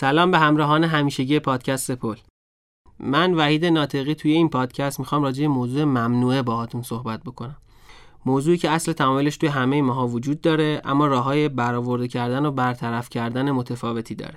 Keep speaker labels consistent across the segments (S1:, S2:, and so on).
S1: سلام به همراهان همیشگی پادکست پل. من وحید ناطقی توی این پادکست می‌خوام راجع موضوع ممنوعه باهاتون صحبت بکنم. موضوعی که اصل تمایلش توی همه ماها وجود داره اما راههای برآورده کردن و برطرف کردن متفاوتی داره.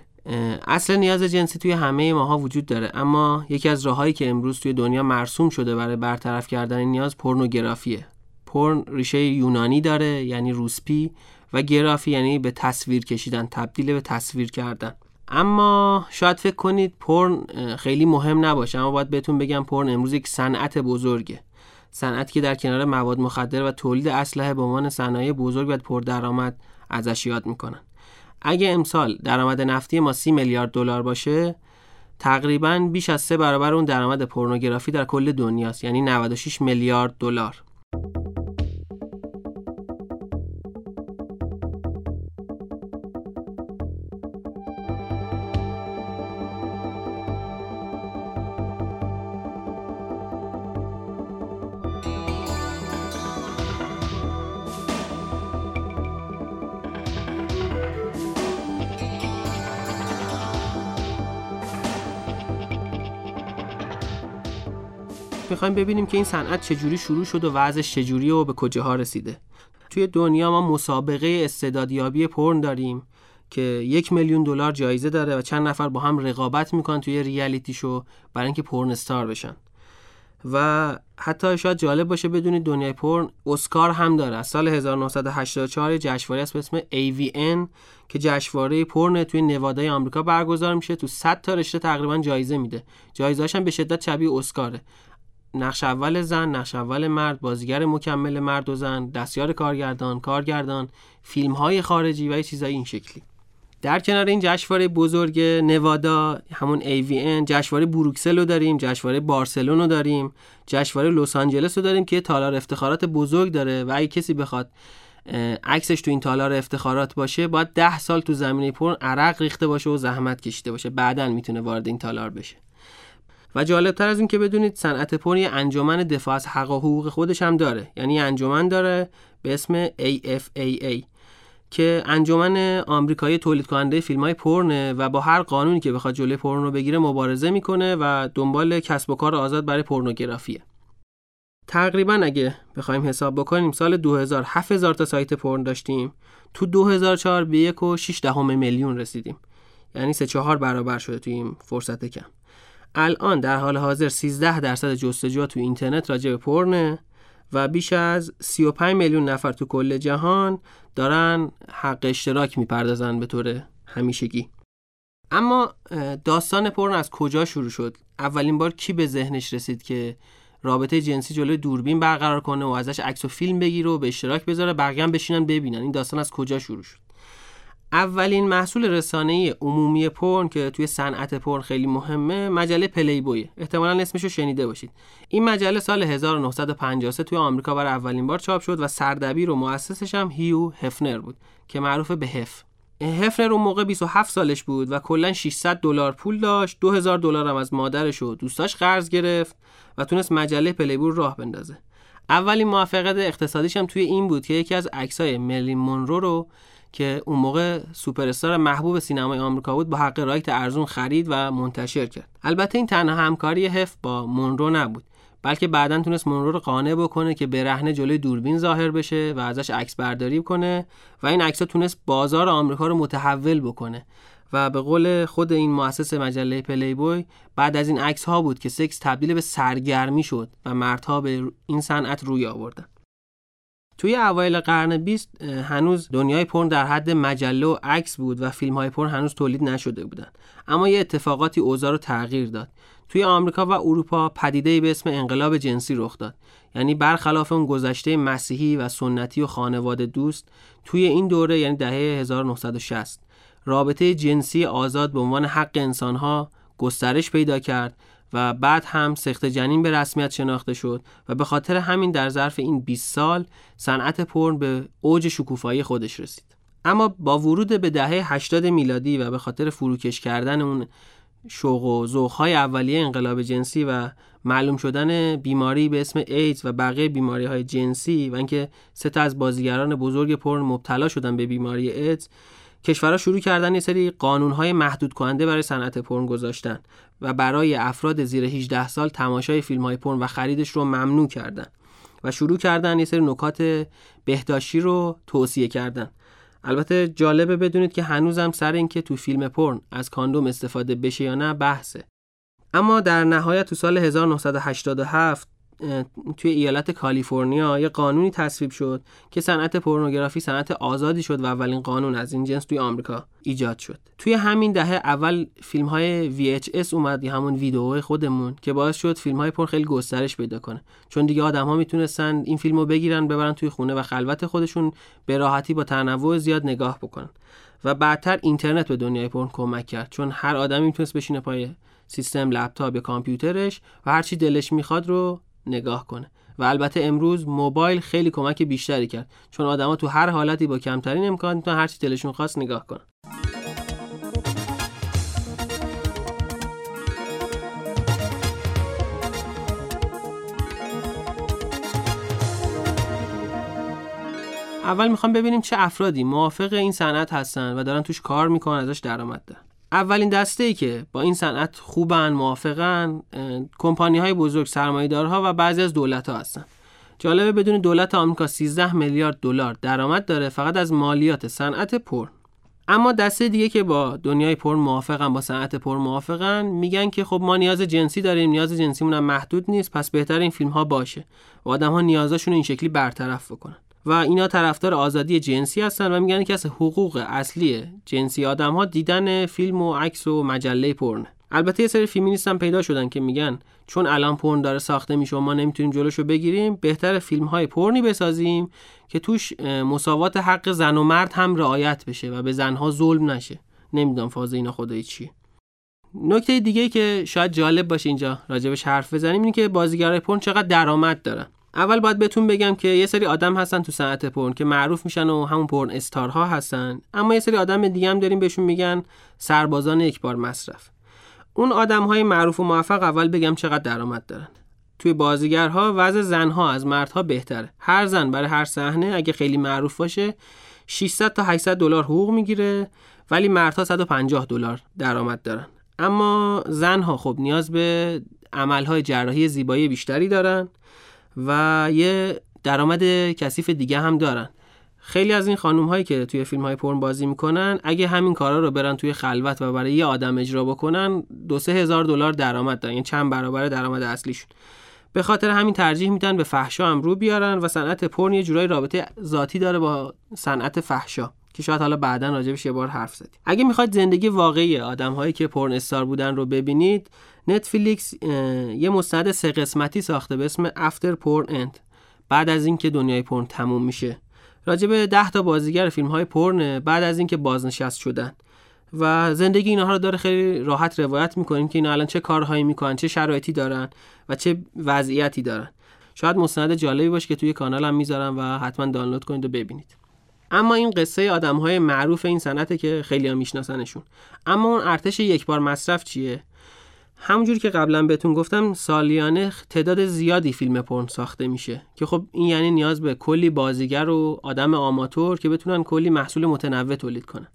S1: اصل نیاز جنسی توی همه ماها وجود داره اما یکی از راههایی که امروز توی دنیا مرسوم شده برای برطرف کردن نیاز پورنوگرافیه. پورن ریشه یونانی داره یعنی روسپی و گرافی یعنی به تصویر کشیدن تبدیل به تصویر کردن. اما شاید فکر کنید پرن خیلی مهم نباشه. اما باید بهتون بگم پرن امروز یک صنعت بزرگه. صنعتی که در کنار مواد مخدر و تولید اسلحه به عنوان صنایع بزرگ و پردرآمد ازش یاد می‌کنن. اگه امسال درآمد نفتی ما 30 میلیارد دلار باشه تقریبا بیش از سه برابر اون درآمد پورنوگرافی در کل دنیاست. یعنی 96 میلیارد دلار. می‌خوایم ببینیم که این صنعت چجوری شروع شد و وضعش چجوری و به کجاها رسیده. توی دنیا ما مسابقه استعدادیابی پرن داریم که یک میلیون دلار جایزه داره و چند نفر با هم رقابت می‌کنن توی ریالیتی شو برای اینکه پرن استار بشن. و حتی شاید جالب باشه بدونید دنیای پرن اسکار هم داره. از سال 1984 جشنواره است به اسم AVN که جشنواره پرن توی نوادای آمریکا برگزار میشه. تو 100 تا رشته تقریبا جایزه میده. جایزه هم به شدت شبیه اسکاره. نقش اول زن، نقش اول مرد، بازیگر مکمل مرد و زن، دستیار کارگردان، کارگردان، فیلم های خارجی و چیزای این شکلی. در کنار این جشنواره بزرگ نوادا همون AVN جشنواره بروکسل رو داریم جشنواره بارسلون رو داریم جشنواره لس آنجلس رو داریم که تالار افتخارات بزرگ داره و اگه کسی بخواد عکسش تو این تالار افتخارات باشه باید ده سال تو زمینه پرن عرق ریخته باشه و زحمت کشیده باشه بعدا می‌تونه وارد این تالار بشه و جالبتر از این که بدونید صنعت پرن یه انجمن دفاع از حق و حقوق خودش هم داره. یعنی انجمن داره به اسم AFAA که انجمن آمریکایی تولید کننده فیلم های پرنه و با هر قانونی که بخواد جلوی پرن رو بگیره مبارزه می‌کنه و دنبال کسب و کار آزاد برای پورنوگرافیه. تقریبا اگه بخوایم حساب بکنیم سال 2000 7000 تا سایت پرن داشتیم تو 2004 به یک و 6 دهم میلیون رسیدیم. یعنی سه چهار برابر شده تو این فرصت کم. الان در حال حاضر 13 درصد جستجو تو اینترنت راجع به پرنه و بیش از 35 میلیون نفر تو کل جهان دارن حق اشتراک می‌پردازن به طور همیشگی. اما داستان پرن از کجا شروع شد؟ اولین بار کی به ذهنش رسید که رابطه جنسی جلوی دوربین برقرار کنه و ازش عکس و فیلم بگیره و به اشتراک بذاره بقیه بشینن ببینن؟ این داستان از کجا شروع شد؟ اولین محصول رسانه‌ای عمومی پورن که توی صنعت پورن خیلی مهمه مجله پلی بوی احتمالا اسمشو شنیده باشید. این مجله سال 1953 توی آمریکا برای اولین بار چاپ شد و سردبیر و مؤسسش هم هیو هفنر بود که معروف به هف. هفنر اون موقع 27 سالش بود و کلا 600 دلار پول داشت 2000 دلار هم از مادرش و دوستاش قرض گرفت و تونست مجله پلیبور راه بندازه. اولین موفقیت اقتصادیش هم توی این بود که یکی از عکسای مرلین مونرو رو که اون موقع سوپر استار محبوب سینمای آمریکا بود با حق right ارزون خرید و منتشر کرد. البته این تنها همکاری هف با مونرو نبود بلکه بعدا تونست مونرو رو قانع بکنه که برهنه جلوی دوربین ظاهر بشه و ازش عکس برداری کنه و این عکس تونست بازار آمریکا رو متحول بکنه. و به قول خود این مؤسس مجله پلی بوی بعد از این عکس ها بود که سکس تبدیل به سرگرمی شد و مردها به این صنعت روی آوردن. توی اوایل قرن 20 هنوز دنیای پرن در حد مجله و عکس بود و فیلم های پرن هنوز تولید نشده بودن. اما یه اتفاقاتی اوضاع رو تغییر داد. توی آمریکا و اروپا پدیده‌ای به اسم انقلاب جنسی رخ داد. یعنی برخلاف اون گذشته مسیحی و سنتی و خانواده دوست توی این دوره یعنی دهه 1960 رابطه جنسی آزاد به عنوان حق انسانها گسترش پیدا کرد و بعد هم سخت جنین به رسمیت شناخته شد و به خاطر همین در ظرف این 20 سال صنعت پرن به اوج شکوفایی خودش رسید. اما با ورود به دهه 80 میلادی و به خاطر فروکش کردن اون شوق و ذوق‌های اولیه انقلاب جنسی و معلوم شدن بیماری به اسم ایدز و بقیه بیماری های جنسی و اینکه سه تا از بازیگران بزرگ پرن مبتلا شدن به بیماری ایدز کشورها شروع کردن یه سری قانونهای محدود کننده برای صنعت پرن گذاشتن و برای افراد زیر 18 سال تماشای فیلم های پرن و خریدش رو ممنوع کردن و شروع کردن یه سری نکات بهداشتی رو توصیه کردن. البته جالبه بدونید که هنوزم سر اینکه تو فیلم پرن از کاندوم استفاده بشه یا نه بحثه. اما در نهایت تو سال 1987 توی ایالت کالیفرنیا یه قانونی تصویب شد که صنعت پورنوگرافی صنعت آزادی شد و اولین قانون از این جنس توی آمریکا ایجاد شد. توی همین دهه اول فیلم های VHS اومد یا همون ویدیو خودمون که باعث شد فیلم های پر خیلی گسترش پیدا کنه. چون دیگه آدم ها می‌تونستن این فیلم رو بگیرن ببرن توی خونه و خلوت خودشون به راحتی با تنوع زیاد نگاه بکنن. و بعدتر اینترنت به دنیای پرن کمک کرد چون هر آدمی می‌تونست بشینه پای سیستم لپتاپ یا کامپیوترش و هر چی دلش می‌خواد رو نگاه کنه. و البته امروز موبایل خیلی کمک بیشتری کرد. چون آدما تو هر حالتی با کمترین امکان می‌تونن هر چی دلشون خواست نگاه کنن. اول می‌خوام ببینیم چه افرادی موافق این صنعت هستن و دارن توش کار می‌کنن ازش درآمد دارن. اولین دسته ای که با این صنعت خوبن موافقن کمپانی های بزرگ سرمایه‌دارها و بعضی از دولت ها هستن. جالبه بدون دولت آمریکا 13 میلیارد دلار درآمد داره فقط از مالیات صنعت پر. اما دسته دیگه که با دنیای پر موافقن با صنعت پر موافقن میگن که خب ما نیاز جنسی داریم نیاز جنسیمون هم محدود نیست پس بهتر این فیلم ها باشه. و آدم ها نیازاشون این شکلی برطرف بکنن. و اینا طرفدار آزادی جنسی هستن و میگن که از حقوق اصلی جنسی آدم ها دیدن فیلم و عکس و مجله پرن. البته یه سری فیمینیست هم پیدا شدن که میگن چون الان پرن داره ساخته میشه و ما نمی‌تونیم جلوشو بگیریم بهتر فیلم های پرنی بسازیم که توش مساوات حق زن و مرد هم رعایت بشه و به زنها ظلم نشه. نمی‌دونم فاز اینا خدای چیه نکته دیگه که شاید جالب باشه اینجا راجبش حرف بزنیم اینه که بازیگرای پرن چقدر درآمد دارن. اول باید بهتون بگم که یه سری آدم هستن تو صنعت پرن که معروف میشن و همون پرن استارها هستن. اما یه سری آدم دیگه هم داریم بهشون میگن سربازان یک بار مصرف. اون آدم های معروف و موفق اول بگم چقدر درآمد دارن. توی بازیگرها وضع زنها از مردها بهتره. هر زن برای هر صحنه اگه خیلی معروف باشه 600 تا 800 دلار حقوق می‌گیره ولی مردها 150 دلار درآمد دارن. اما زنها خب نیاز به عملهای جراحی زیبایی بیشتری دارن. و یه درآمد کثیف دیگه هم دارن. خیلی از این خانوم هایی که توی فیلم های پرن بازی می‌کنن اگه همین کارا رو برن توی خلوت و برای یه آدم اجرا بکنن دو سه هزار دلار درآمد دارن یعنی چند برابر درآمد اصلیشون. به خاطر همین ترجیح میدن به فحشا هم رو بیارن و صنعت پرن یه جورایی رابطه ذاتی داره با صنعت فحشا که شاید حالا بعدا راجبش یه بار حرف زدیم. اگه می‌خواید زندگی واقعی آدم هایی که پرن استار بودن رو ببینید نتفلیکس یه مستند سه قسمتی ساخته به اسم افتر پورن اند بعد از اینکه دنیای پرن تموم میشه. راجب ده تا بازیگر فیلم های پرن بعد از اینکه بازنشست شدن. و زندگی اینها رو داره خیلی راحت روایت می‌کنیم که اینا الان چه کارهایی می‌کنن چه شرایطی دارن و چه وضعیتی دارن. شاید مستند جالبی باشه که توی کانالم می‌ذارم و حتما دانلود کنید و ببینید. اما این قصه آدم های معروف این صنعته که خیلی ها میشناسنشون. اما اون ارتش یک بار مصرف چیه؟ همونجور که قبلا بهتون گفتم سالیانه تعداد زیادی فیلم پرن ساخته میشه. که خب این یعنی نیاز به کلی بازیگر و آدم آماتور که بتونن کلی محصول متنوع تولید کنن.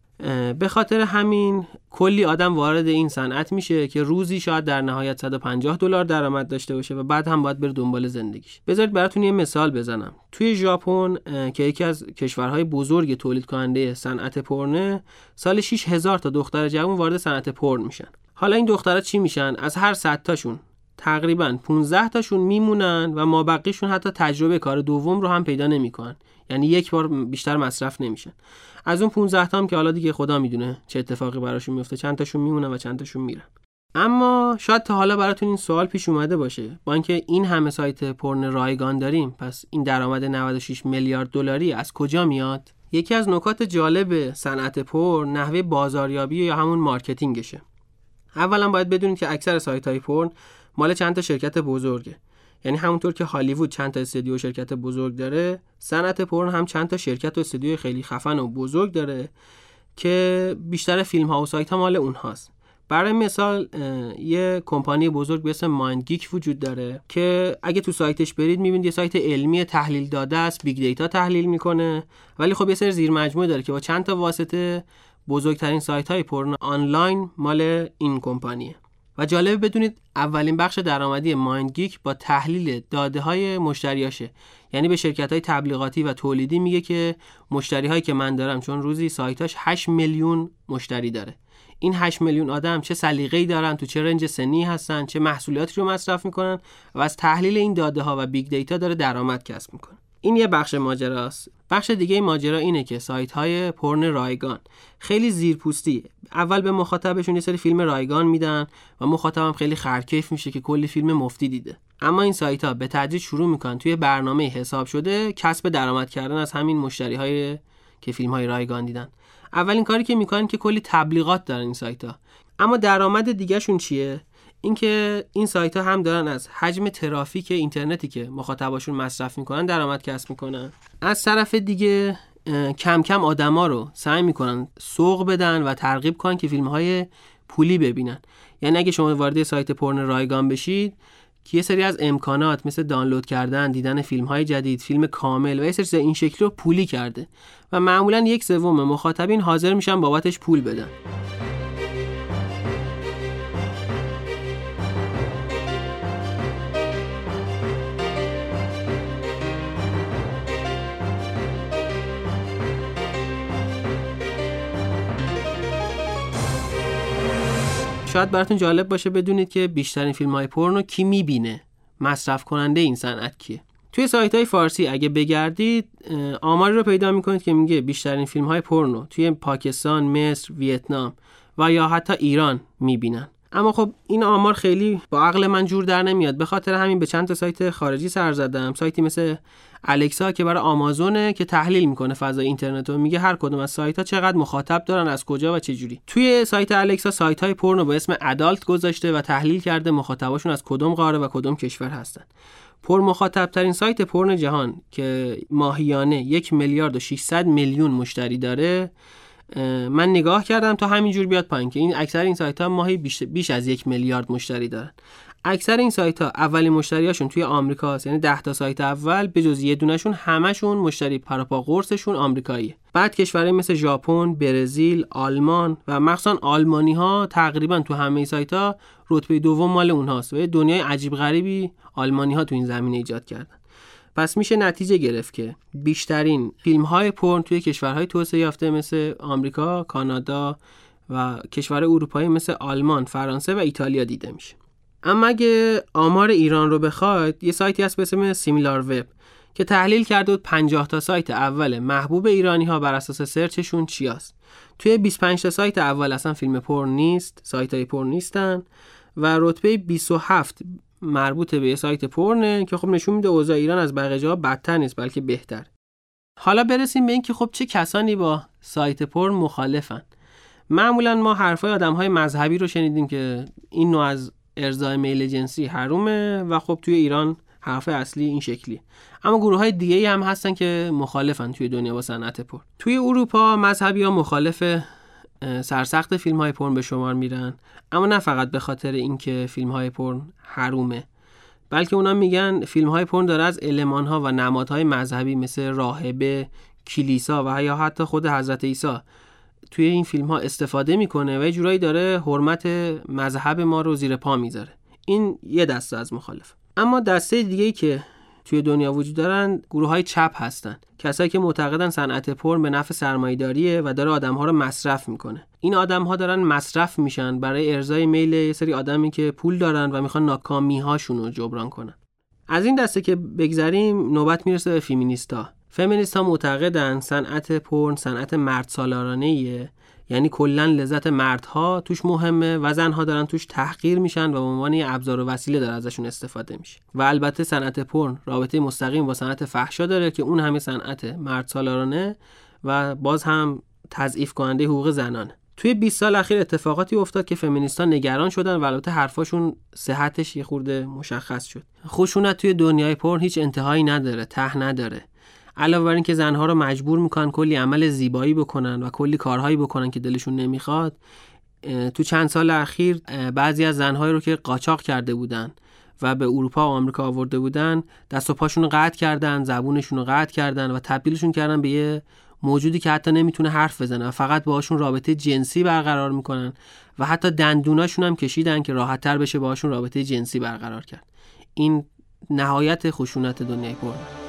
S1: به خاطر همین کلی آدم وارد این صنعت میشه که روزی شاید در نهایت 150 دلار درآمد داشته باشه و بعد هم باید بره دنبال زندگیش. بذارید براتون یه مثال بزنم. توی ژاپن که یکی از کشورهای بزرگ تولید کننده صنعت پرنه سال 6000 تا دختر جوان وارد صنعت پرن میشن. حالا این دخترها چی میشن؟ از هر 100 تاشون. تقریبا 15 تاشون میمونن و ما بقیشون حتی تجربه کار دوم رو هم پیدا نمی‌کنن. یعنی یک بار بیشتر مصرف نمیشن. از اون 15 تا هم که حالا دیگه خدا می‌دونه چه اتفاقی براشون میفته چند تاشون میمونن و چند تاشون میرن. اما شاید تا حالا براتون این سوال پیش اومده باشه. با اینکه این همه سایت پرن رایگان داریم پس این درآمد 96 میلیارد دلاری از کجا میاد؟ یکی از نکات جالب صنعت پر نحوه بازاریابی یا همون مارکتینگشه. اولا باید بدونید که اکثر سایت های پورن مال چند تا شرکت بزرگه. یعنی همونطور که هالیوود چند تا استودیو شرکت بزرگ داره صنعت پورن هم چند تا شرکت و استودیو خیلی خفن و بزرگ داره که بیشتر فیلم ها و سایت ها مال اونهاست. برای مثال یه کمپانی بزرگ به اسم MindGeek وجود داره که اگه تو سایتش برید می‌بینید یه سایت علمی تحلیل داده است big data تحلیل می‌کنه ولی خب یه سری زیر داره که با چند تا واسطه بزرگترین سایت های پورنو آنلاین مال این کمپانیه. و جالب بدونید اولین بخش درآمدی MindGeek با تحلیل داده های مشتریاشه. یعنی به شرکت های تبلیغاتی و تولیدی میگه که مشتری هایی که من دارم چون روزی سایتاش 8 میلیون مشتری داره. این 8 میلیون آدم چه سلیقه‌ای دارن تو چه range سنی هستن چه محصولاتی رو مصرف می‌کنن و از تحلیل این داده ها و big data داره درآمد کسب می‌کنه. این یه بخش ماجراست. بخش دیگه ماجرا اینه که سایت های پورن رایگان خیلی زیرپوستی. اول به مخاطبشون یه سری فیلم رایگان میدن و مخاطبم خیلی خرکیف میشه که کلی فیلم مفتی دیده. اما این سایت ها به تدریج شروع می‌کنن. توی برنامه حساب شده کسب درآمد کردن از همین مشتری های که فیلم های رایگان دیدن. اولین کاری که می‌کنن که کلی تبلیغات دارن این سایت ها اما درآمد دیگهشون چیه؟ اینکه این سایت ها هم دارن از حجم ترافیک اینترنتی که مخاطباشون مصرف می‌کنن درآمد کسب می‌کنن. از طرف دیگه کم کم آدما رو سعی می‌کنن سوق بدن و ترغیب کنن که فیلم های پولی ببینن. یعنی اگه شما وارد سایت پرن رایگان بشید که یه سری از امکانات مثل دانلود کردن دیدن فیلم های جدید فیلم کامل و یه سری این شکلی رو پولی کرده. و معمولا یک سوم مخاطبین حاضر میشن بابتش پول بدن. شاید براتون جالب باشه بدونید که بیشترین فیلم های پورنو کی می‌بینه؟ مصرف کننده این صنعت کیه؟ توی سایت های فارسی اگه بگردید آماری رو پیدا می‌کنید که میگه بیشترین فیلم های پورنو توی پاکستان، مصر، ویتنام و یا حتی ایران می‌بینن. اما خب این آمار خیلی با عقل من جور در نمیاد. به خاطر همین به چند تا سایت خارجی سر زدم. سایتی مثل الکسا که برای آمازونه که تحلیل می‌کنه فضای اینترنت و میگه هر کدوم از سایت ها چقدر مخاطب دارن از کجا و چه جوری توی سایت الکسا سایت های پورنو با اسم ادالت گذاشته و تحلیل کرده مخاطباشون از کدوم قاره و کدوم کشور هستن. پر مخاطب ترین سایت پورن جهان که ماهیانه یک میلیارد و 600 میلیون مشتری داره من نگاه کردم تا همینجور بیاد پایین که این اکثر این سایت ها ماهی بیش, بیش از یک میلیارد مشتری دارن. اکثر این سایت ها اولین مشتریاشون توی آمریکا هست یعنی 10 تا سایت اول به جز یه دونشون همشون مشتری پراپا قرصشون آمریکاییه بعد کشورهای مثل ژاپن، برزیل، آلمان و مخصوصا آلمانی ها تقریبا تو همه سایت ها رتبه دوم مال اونهاست. و دنیای عجیب غریبی آلمانی ها تو این زمینه ایجاد کردن. پس میشه نتیجه گرفت که بیشترین فیلم های پرن توی کشورهای توسعه یافته مثل آمریکا، کانادا و کشور اروپایی مثل آلمان، فرانسه و ایتالیا دیده میشه. اما اگه آمار ایران رو بخواید یه سایتی هست به اسم سیمیلار وب که تحلیل کرده بود 50 تا سایت اول محبوب ایرانی ها بر اساس سرچشون چی هست. توی 25 تا سایت اول اصلا فیلم پرن نیست، سایت های پرن نیستن و رتبه 27 مربوط به یه سایت پرنه که خب نشون میده اوضاع ایران از بقیه جاها بدتر نیست بلکه بهتر. حالا برسیم به اینکه خب چه کسانی با سایت پرن مخالفن. معمولا ما حرفای آدم های مذهبی رو شنیدیم که این نوع از ارزای میل جنسی حرومه و خب توی ایران حرف اصلی این شکلی اما گروه های دیگه هم هستن که مخالفن توی دنیا با صنعت پر توی اروپا مذهبی ها مخالف سرسخت فیلم های پرن به شمار میرن. اما نه فقط به خاطر اینکه فیلم های پرن حرومه. بلکه اونا میگن فیلم های پرن داره از علمان ها و نمادهای مذهبی مثل راهبه کلیسا و یا حتی خود حضرت عیسی. توی این فیلم ها استفاده می‌کنه و یه جورایی داره حرمت مذهب ما رو زیر پا می‌ذاره. این یه دسته از مخالف. اما دسته دیگه که توی دنیا وجود دارن گروه های چپ هستن. کسایی که معتقدن صنعت پر به نفع سرمایه‌داریه و داره آدم ها رو مصرف می‌کنه. این آدم ها دارن مصرف میشن برای ارزای میل یه سری آدمی که پول دارن و می‌خوان ناکامی هاشون رو جبران کنن. از این دسته که بگذریم نوبت می‌رسه به فیمینیستا فمینیست ها معتقدن صنعت پرن صنعت مرد سالارانه یعنی کلا لذت مردها توش مهمه و زنها دارن توش تحقیر میشن و به عنوان یه ابزار و وسیله داره ازشون استفاده میشه. و البته صنعت پرن رابطه مستقیم با صنعت فحشا داره که اون همه صنعت مرد سالارانه و باز هم تضعیف کننده حقوق زنانه. توی 20 سال اخیر اتفاقاتی افتاد که فمینیستا نگران شدن و البته حرفاشون صحتش یه خورده مشخص شد. خشونت توی دنیای پرن هیچ انتهایی نداره ته نداره. علاوه بر اینکه زنها رو مجبور می‌کنن کلی عمل زیبایی بکنن و کلی کارهایی بکنن که دلشون نمی‌خواد تو چند سال اخیر بعضی از زنهایی رو که قاچاق کرده بودن و به اروپا و آمریکا آورده بودن دست و پاشون رو قطع کردن زبونشون رو قطع کردن و تبدیلشون کردن به یه موجودی که حتی نمی‌تونه حرف بزنه و فقط باهاشون رابطه جنسی برقرار می‌کنن و حتی دندوناشون هم کشیدن که راحت تر بشه باهاشون رابطه جنسی برقرار کرد. این نهایت خشونت دنیای پرن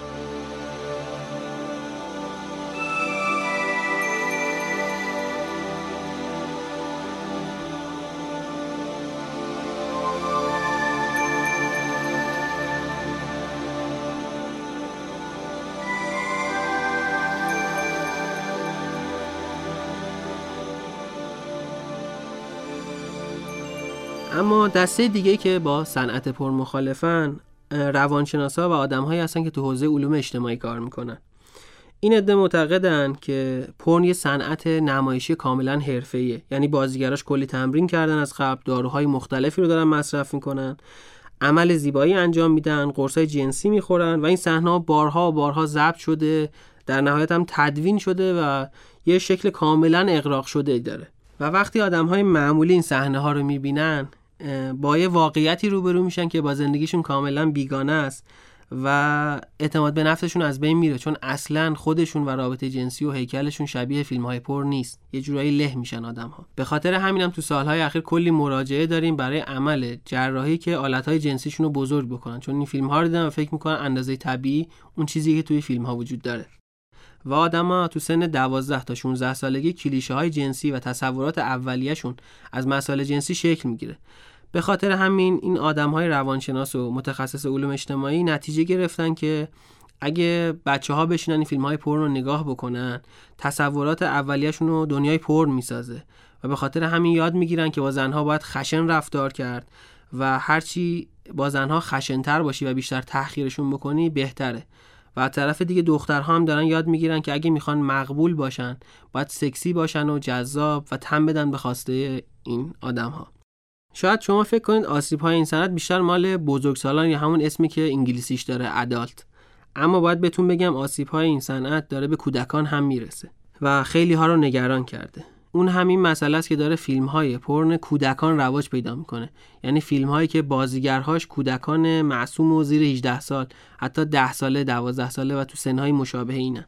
S1: دسته دیگه که با صنعت پر مخالفن روانشناسا و آدمهایی هستن که تو حوزه علوم اجتماعی کار می‌کنن. این عده معتقدن که پرن یه صنعت نمایشی کاملا حرفه‌ایه. یعنی بازیگراش کلی تمرین کردن از قبل داروهای مختلفی رو دارن مصرف می‌کنن عمل زیبایی انجام میدن قرصای جنسی می‌خورن و این صحنه بارها و بارها ضبط شده در نهایت هم تدوین شده و یه شکل کاملا اقراق شده داره. و وقتی آدم های معمولی این صحنه ها رو می‌بینن با یه واقعیتی روبرو میشن که با زندگیشون کاملا بیگانه است و اعتماد به نفسشون از بین میره چون اصلا خودشون و رابطه جنسی و هیکلشون شبیه فیلم های پر نیست. یه جورایی له میشن آدم ها به خاطر همینم تو سالهای اخیر کلی مراجعه داریم برای عمل جراحی که آلت های جنسیشون رو بزرگ بکنن. چون این فیلم ها رو دیدن و فکر می‌کنن اندازه طبیعی اون چیزی که توی فیلم ها وجود داره. و آدما تو سن 12 تا 16 سالگی کلیشه های جنسی و تصورات اولیه‌شون از مسائل جنسی شکل می‌گیره. به خاطر همین این آدم های روانشناس و متخصص علوم اجتماعی نتیجه گرفتن که اگه بچه ها بشینن این فیلم های پرن رو نگاه بکنن تصورات اولیه‌شون رو دنیای پرن می‌سازه و به خاطر همین یاد می‌گیرن که با زنها باید خشن رفتار کرد و هرچی با زنها خشنتر باشی و بیشتر تحقیرشون بکنی بهتره. و طرف دیگه دخترها هم دارن یاد می‌گیرن که اگه می‌خوان مقبول باشن باید سکسی باشن و جذاب و تم بدن به خواسته این آدم ها شاید شما فکر کنید آسیب های این سند بیشتر مال بزرگسالان یا همون اسمی که انگلیسیش داره ادالت اما باید بهتون بگم آسیب های این صنعت داره به کودکان هم می‌رسه و خیلی ها رو نگران کرده. اون همین مسئله است که داره فیلم های پرن کودکان رواج پیدا می‌کنه. یعنی فیلم هایی که بازیگرهاش کودکان معصوم و زیر 18 سال حتی 10 ساله 12 ساله و تو سنهای مشابه اینن.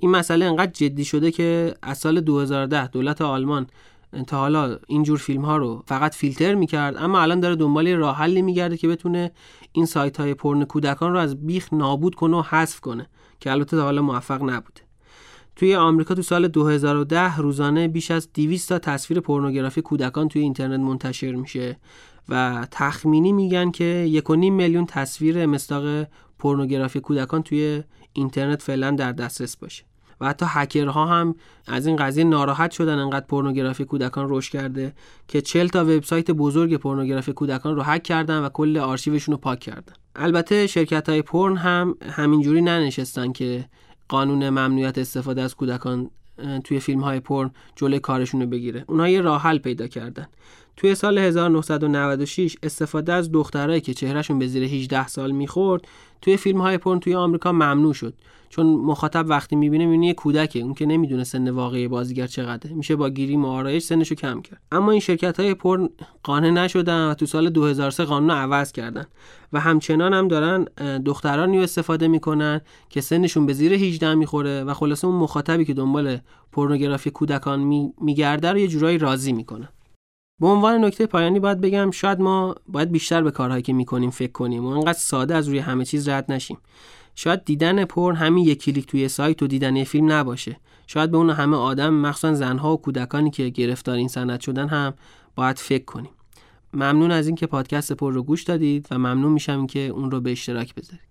S1: این مسئله انقدر جدی شده که از سال 2010 دولت آلمان تا حالا اینجور فیلم ها رو فقط فیلتر می‌کرد اما الان داره دنبال راه حلی میگرده که بتونه این سایت های پرن کودکان رو از بیخ نابود کنه و حذف کنه که البته تا حالا موفق نبوده. توی آمریکا تو سال 2010 روزانه بیش از 200 تا تصویر پورنوگرافی کودکان توی اینترنت منتشر میشه و تخمینی میگن که 1.5 میلیون تصویر مستاق پورنوگرافی کودکان توی اینترنت فعلا در دسترس باشه. و حتی هکرها هم از این قضیه ناراحت شدن انقدر پورنوگرافی کودکان رشد کرده که 40 تا وبسایت بزرگ پورنوگرافی کودکان رو هک کردن و کل آرشیوشون رو پاک کردن. البته شرکت های پورن هم همینجوری ننشستن که قانون ممنوعیت استفاده از کودکان توی فیلم های پرن جلوی کارشون رو بگیره. اونها یه راه حل پیدا کردن. توی سال 1996 استفاده از دخترایی که چهرهشون به زیر 18 سال می‌خورد توی فیلم های پرن توی آمریکا ممنوع شد. چون مخاطب وقتی می‌بینه می‌بینه یه کودکه اون که نمی‌دونه سن واقعی بازیگر چقدره. میشه با گیریم و آرایش سنشو کم کرد. اما این شرکت های پرن قانع نشدن و تو سال 2003 قانون عوض کردن. و همچنان هم دارن دخترانی رو استفاده می‌کنن که سنشون به زیر 18 می‌خوره و خلاصه اون مخاطبی که دنبال پورنوگرافی کودکان میگرده رو یه جورایی راضی می‌کنن به عنوان نکته پایانی باید بگم شاید ما باید بیشتر به کارهایی که می‌کنیم فکر کنیم و انقدر ساده از روی همه چیز رد نشیم. شاید دیدن پر همین یک کلیک توی سایت و دیدن یه فیلم نباشه. شاید به اون همه آدم مخصوصا زنها و کودکانی که گرفتار این سند شدن هم باید فکر کنیم. ممنون از اینکه پادکست پر رو گوش دادید و ممنون میشم که اون رو به اشتراک بذارید.